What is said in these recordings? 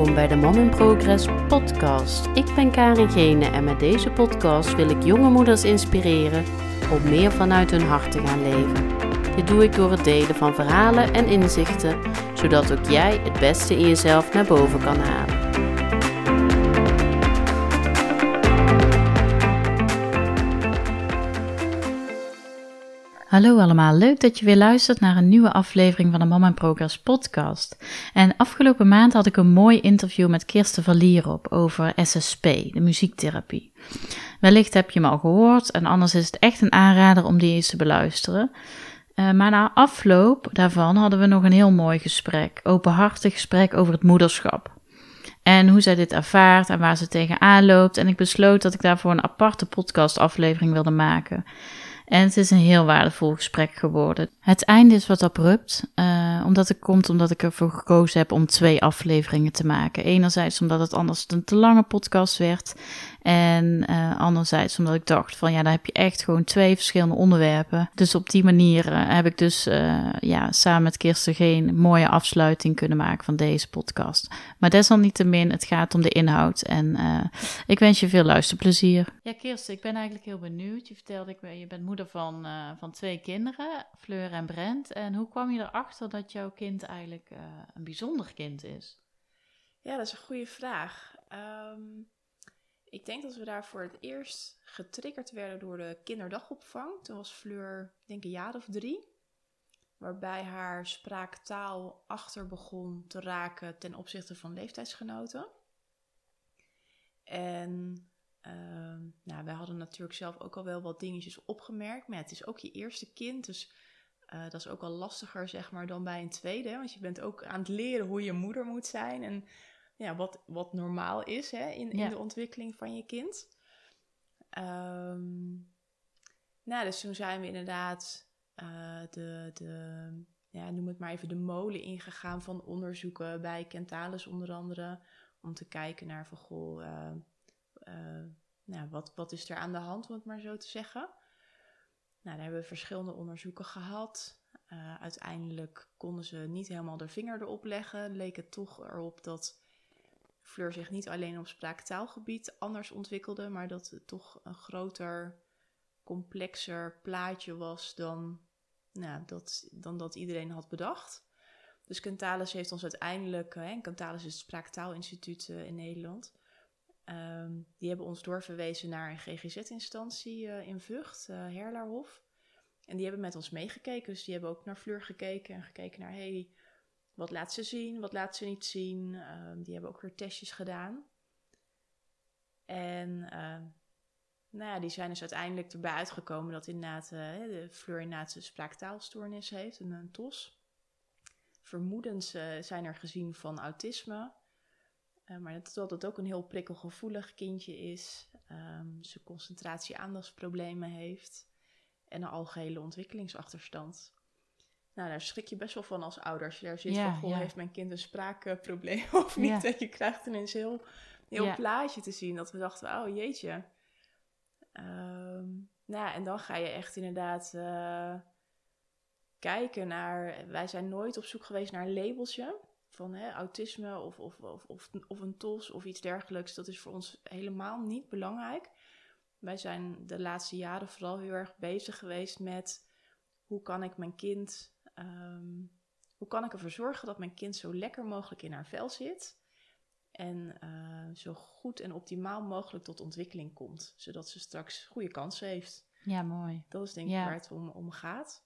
welkom bij de Mom in Progress podcast. Ik ben Karin Gene en met deze podcast wil ik jonge moeders inspireren om meer vanuit hun hart te gaan leven. Dit doe ik door het delen van verhalen en inzichten, zodat ook jij het beste in jezelf naar boven kan halen. Hallo allemaal, leuk dat je weer luistert naar een nieuwe aflevering van de Mama Progress podcast. En afgelopen maand had ik een mooi interview met Kirsten Verlier op over SSP, de muziektherapie. Wellicht heb je hem al gehoord en anders is het echt een aanrader om die eens te beluisteren. Uh, maar na afloop daarvan hadden we nog een heel mooi gesprek, openhartig gesprek over het moederschap. En hoe zij dit ervaart en waar ze tegenaan loopt. En ik besloot dat ik daarvoor een aparte podcastaflevering wilde maken. En het is een heel waardevol gesprek geworden. Het einde is wat abrupt, uh, omdat het komt omdat ik ervoor gekozen heb om twee afleveringen te maken. Enerzijds omdat het anders een te lange podcast werd. En uh, anderzijds omdat ik dacht van ja, daar heb je echt gewoon twee verschillende onderwerpen. Dus op die manier uh, heb ik dus uh, ja, samen met Kirsten geen mooie afsluiting kunnen maken van deze podcast. Maar desalniettemin, het gaat om de inhoud. En ik wens je veel luisterplezier. Ja, Kirsten, ik ben eigenlijk heel benieuwd. Je vertelde, ik, je bent moeder van, van twee kinderen, Fleur en Brent. En hoe kwam je erachter dat jouw kind eigenlijk een bijzonder kind is? Ja, dat is een goede vraag. Um... Ik denk dat we daar voor het eerst getriggerd werden door de kinderdagopvang. Toen was Fleur, denk ik, een jaar of drie. Waarbij haar spraaktaal achter begon te raken ten opzichte van leeftijdsgenoten. En uh, nou, wij hadden natuurlijk zelf ook al wel wat dingetjes opgemerkt. Maar het is ook je eerste kind, dus uh, dat is ook al lastiger zeg maar dan bij een tweede. Want je bent ook aan het leren hoe je moeder moet zijn. En ja, wat, wat normaal is hè, in, in de ontwikkeling van je kind. Um, nou, dus toen zijn we inderdaad uh, de, de, ja, noem het maar even, de molen ingegaan van onderzoeken bij Kentalis onder andere. Om te kijken naar van, goh, uh, uh, nou, wat, wat is er aan de hand, om het maar zo te zeggen. Nou, daar hebben we verschillende onderzoeken gehad. uiteindelijk konden ze niet helemaal de vinger erop leggen. Leek het toch erop dat Fleur zich niet alleen op spraaktaalgebied anders ontwikkelde, maar dat het toch een groter, complexer plaatje was dan, nou, dat, dan dat iedereen had bedacht. Dus Cantalis heeft ons uiteindelijk, hè, Cantalis is het Spraaktaalinstituut uh, in Nederland, um, die hebben ons doorverwezen naar een GGZ-instantie uh, in Vught, uh, Herlaarhof. En die hebben met ons meegekeken, dus die hebben ook naar Fleur gekeken en gekeken naar, hey, wat laat ze zien, wat laat ze niet zien. Um, die hebben ook weer testjes gedaan. En uh, nou ja, die zijn dus uiteindelijk erbij uitgekomen dat inderdaad uh, de Fleur inderdaad een spraaktaalstoornis heeft, een, een TOS. Vermoedens uh, zijn er gezien van autisme. Uh, maar dat het ook een heel prikkelgevoelig kindje is. Um, ze concentratie-aandachtsproblemen heeft. En een algehele ontwikkelingsachterstand. Nou, daar schrik je best wel van als ouder. Als je daar zit van, goh, heeft mijn kind een spraakprobleem of niet? En je krijgt ineens heel, heel plaatje te zien. Dat we dachten, oh jeetje. Um, nou, en dan ga je echt inderdaad uh, kijken naar... Wij zijn nooit op zoek geweest naar een labeltje van hè, autisme of, of, of, of, of een TOS of iets dergelijks. Dat is voor ons helemaal niet belangrijk. Wij zijn de laatste jaren vooral heel erg bezig geweest met... Hoe kan ik mijn kind Um, hoe kan ik ervoor zorgen dat mijn kind zo lekker mogelijk in haar vel zit en uh, zo goed en optimaal mogelijk tot ontwikkeling komt, zodat ze straks goede kansen heeft. Ja, mooi. Dat is denk ik waar het om, om gaat.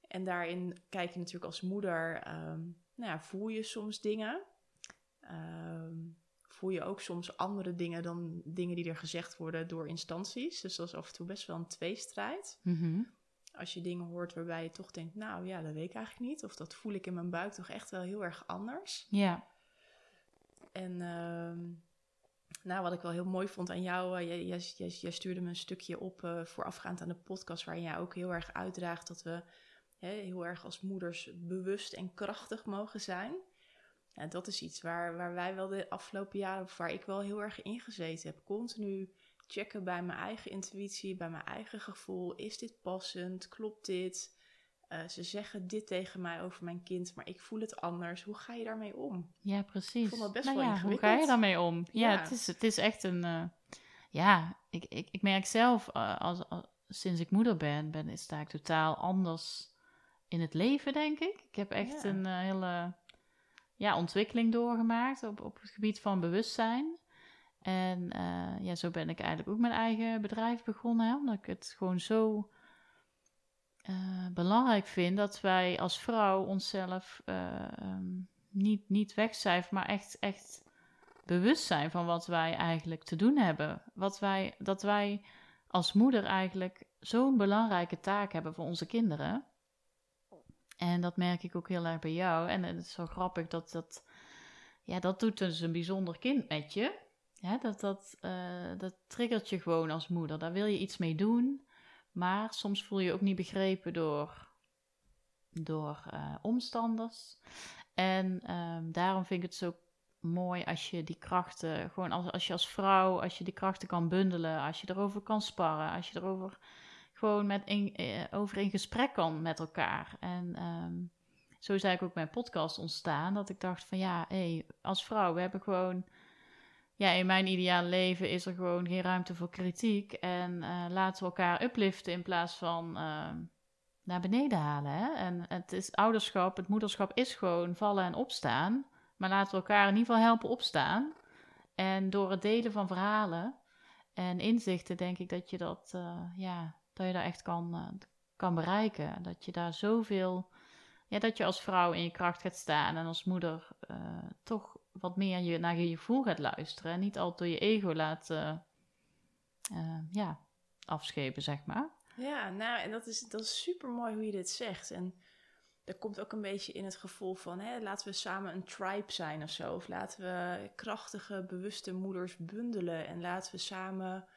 En daarin kijk je natuurlijk als moeder, um, nou ja, voel je soms dingen. Um, voel je ook soms andere dingen dan dingen die er gezegd worden door instanties. Dus dat is af en toe best wel een tweestrijd. Mm als je dingen hoort waarbij je toch denkt, nou ja, dat weet ik eigenlijk niet. Of dat voel ik in mijn buik toch echt wel heel erg anders. Ja. En uh, nou, wat ik wel heel mooi vond aan jou, uh, jij, jij, jij, stuurde me een stukje op uh, voorafgaand aan de podcast, waarin jij ook heel erg uitdraagt dat we hè, heel erg als moeders bewust en krachtig mogen zijn. En dat is iets waar, waar wij wel de afgelopen jaren, of waar ik wel heel erg ingezeten heb. Continu checken bij mijn eigen intuïtie, bij mijn eigen gevoel. Is dit passend? Klopt dit? Eh, ze zeggen dit tegen mij over mijn kind, maar ik voel het anders. Hoe ga je daarmee om? Ja, precies. Ik vond dat best Nou wel ja, Hoe ingewikkeld. ga je daarmee om? Ja, Ja. het, is, het is echt een... eh, ja, ik, ik, ik merk zelf, eh, als, als- sinds ik moeder ben, ben, sta ik totaal anders in het leven, denk ik. Ik heb echt Ja. een hele ja, ontwikkeling doorgemaakt op, op het gebied van bewustzijn. En eh, ja, zo ben ik eigenlijk ook mijn eigen bedrijf begonnen. Omdat ik het gewoon zo eh, belangrijk vind dat wij als vrouw onszelf eh, ehm, niet, niet wegcijferen, maar echt, echt bewust zijn van wat wij eigenlijk te doen hebben. Wat wij, dat wij als moeder eigenlijk zo'n belangrijke taak hebben voor onze kinderen. En dat merk ik ook heel erg bij jou. En het is zo grappig dat dat... Ja, dat doet dus een bijzonder kind met je. Dat, dat, eh, dat triggert je gewoon als moeder. Daar wil je iets mee doen. Maar soms voel je je ook niet begrepen door, door eh, omstanders. En ehm, daarom vind ik het zo mooi als je die krachten, gewoon als, als je als vrouw, als je die krachten kan bundelen, als je erover kan sparren, als je erover gewoon met in, eh, over in gesprek kan met elkaar. En ehm, zo is eigenlijk ook mijn podcast ontstaan, dat ik dacht van ja, hé, als vrouw, we hebben gewoon, ja, in mijn ideale leven is er gewoon geen ruimte voor kritiek en eh, laten we elkaar upliften in plaats van ehm, naar beneden halen. Hè? En het is ouderschap, het moederschap is gewoon vallen en opstaan. Maar laten we elkaar in ieder geval helpen opstaan. En door het delen van verhalen en inzichten denk ik dat je dat, eh, ja, dat je daar echt kan, eh, kan bereiken. Dat je daar zoveel, ja, dat je als vrouw in je kracht gaat staan en als moeder toch wat meer je, naar je gevoel gaat luisteren. En niet altijd door je ego laat, eh, ja, afschepen, zeg maar. Ja, nou, en dat is, dat is super mooi hoe je dit zegt. En dat komt ook een beetje in het gevoel van, hè, laten we samen een tribe zijn of zo. Of laten we krachtige, bewuste moeders bundelen. En laten we samen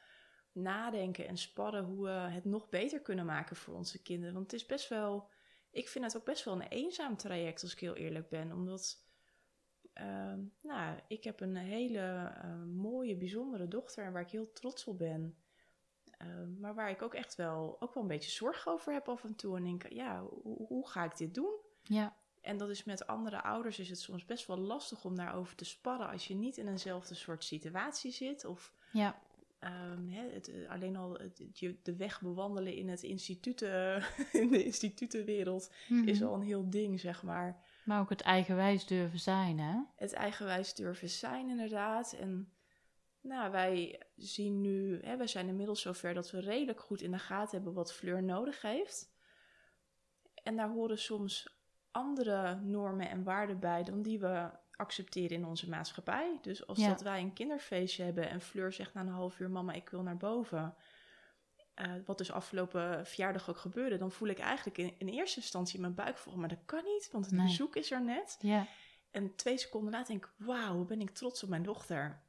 nadenken en sparren hoe we het nog beter kunnen maken voor onze kinderen. Want het is best wel, ik vind het ook best wel een eenzaam traject, als ik heel eerlijk ben. Omdat, nou, ik heb een hele eh, mooie, bijzondere dochter waar ik heel trots op ben. Uh, maar waar ik ook echt wel, ook wel een beetje zorg over heb af en toe. En denk, ja, hoe, hoe ga ik dit doen? Ja, En dat is met andere ouders is het soms best wel lastig om daarover te sparren als je niet in eenzelfde soort situatie zit. Of ja, ehm, het, eh, alleen al het, de weg bewandelen in, het instituten, in de institutenwereld Mhm. is al een heel ding, zeg maar. Maar ook het eigenwijs durven zijn, hè? Het eigenwijs durven zijn, inderdaad. En nou, wij zien nu, hè, wij zijn inmiddels zover dat we redelijk goed in de gaten hebben wat Fleur nodig heeft. En daar horen soms andere normen en waarden bij dan die we accepteren in onze maatschappij. Dus als Ja. dat wij een kinderfeestje hebben en Fleur zegt na een half uur: Mama, ik wil naar boven. Eh, wat dus afgelopen verjaardag ook gebeurde, dan voel ik eigenlijk in, in eerste instantie in mijn buik volgen, maar dat kan niet, want het Nee. bezoek is er net. Ja, En twee seconden later denk ik, wauw, ben ik trots op mijn dochter.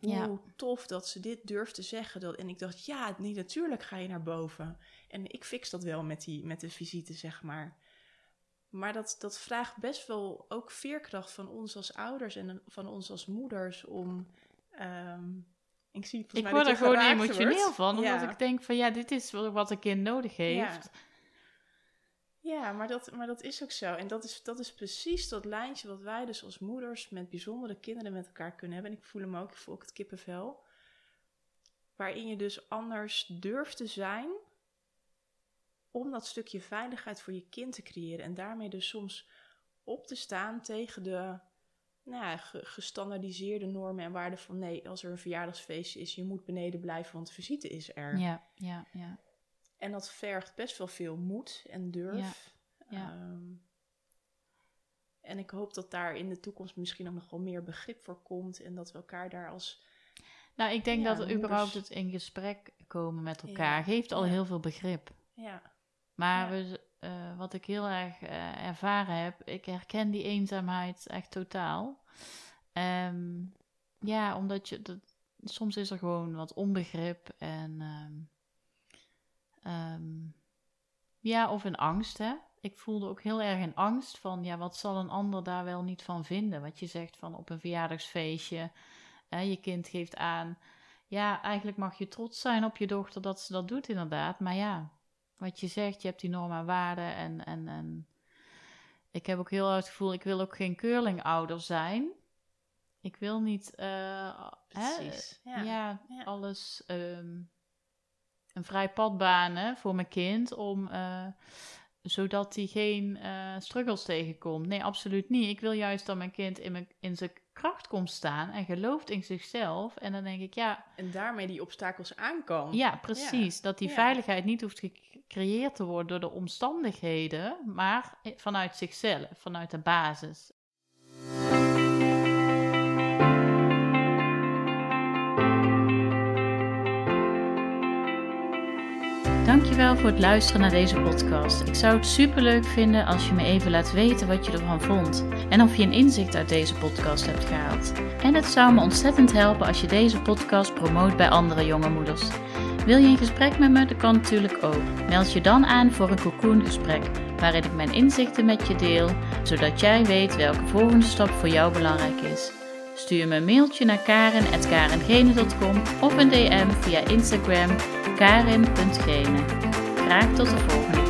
Hoe Ja. tof dat ze dit durft te zeggen. Dat, en ik dacht, ja, nee, natuurlijk ga je naar boven. En ik fix dat wel met, die, met de visite, zeg maar. Maar dat, dat vraagt best wel ook veerkracht van ons als ouders en van ons als moeders om... ehm, ik zie ik mij word er gewoon emotioneel wordt. van, omdat Ja. ik denk van ja, dit is wat een kind nodig Ja. heeft. Ja, maar dat, maar dat is ook zo. En dat is, dat is precies dat lijntje wat wij dus als moeders met bijzondere kinderen met elkaar kunnen hebben. En ik voel hem ook, ik voel ook het kippenvel. Waarin je dus anders durft te zijn om dat stukje veiligheid voor je kind te creëren. En daarmee dus soms op te staan tegen de nou gestandaardiseerde normen en waarden van nee, als er een verjaardagsfeestje is, je moet beneden blijven, want de visite is er. Ja, ja, ja. En dat vergt best wel veel moed en durf. Ja. Ehm, en ik hoop dat daar in de toekomst misschien ook nog wel meer begrip voor komt. En dat we elkaar daar als. Nou, ik denk Ja, dat de er überhaupt moeders- het in gesprek komen met elkaar Ja, geeft al heel veel begrip. Ja, Maar we, eh, wat ik heel erg eh, ervaren heb, ik herken die eenzaamheid echt totaal. Ehm, ja, omdat je, dat, soms is er gewoon wat onbegrip en ehm, ehm, ja, of een angst, hè. Ik voelde ook heel erg een angst van, ja, wat zal een ander daar wel niet van vinden? Wat je zegt van op een verjaardagsfeestje, hè, je kind geeft aan, ja, eigenlijk mag je trots zijn op je dochter dat ze dat doet inderdaad, maar ja, wat je zegt, je hebt die normen en waarden en, en, en ik heb ook heel erg het gevoel, ik wil ook geen curling-ouder zijn. Ik wil niet uh, Precies, hè, ja. ja, alles ehm, een vrij pad banen voor mijn kind om eh, zodat hij geen uh, struggles tegenkomt. Nee, absoluut niet. Ik wil juist dat mijn kind in, mijn, in zijn kracht komt staan en gelooft in zichzelf. En dan denk ik, ja. En daarmee die obstakels aankomt. Ja, precies. Dat die Ja. veiligheid niet hoeft gecreëerd te worden door de omstandigheden, maar vanuit zichzelf, vanuit de basis. Dankjewel voor het luisteren naar deze podcast. Ik zou het superleuk vinden als je me even laat weten wat je ervan vond en of je een inzicht uit deze podcast hebt gehaald. En het zou me ontzettend helpen als je deze podcast promoot bij andere jonge moeders. Wil je in gesprek met me? Dat kan natuurlijk ook. Meld je dan aan voor een cocoon gesprek waarin ik mijn inzichten met je deel, zodat jij weet welke volgende stap voor jou belangrijk is. Stuur me een mailtje naar karen.karengene.com of een DM via Instagram karin.gene. Graag tot de volgende.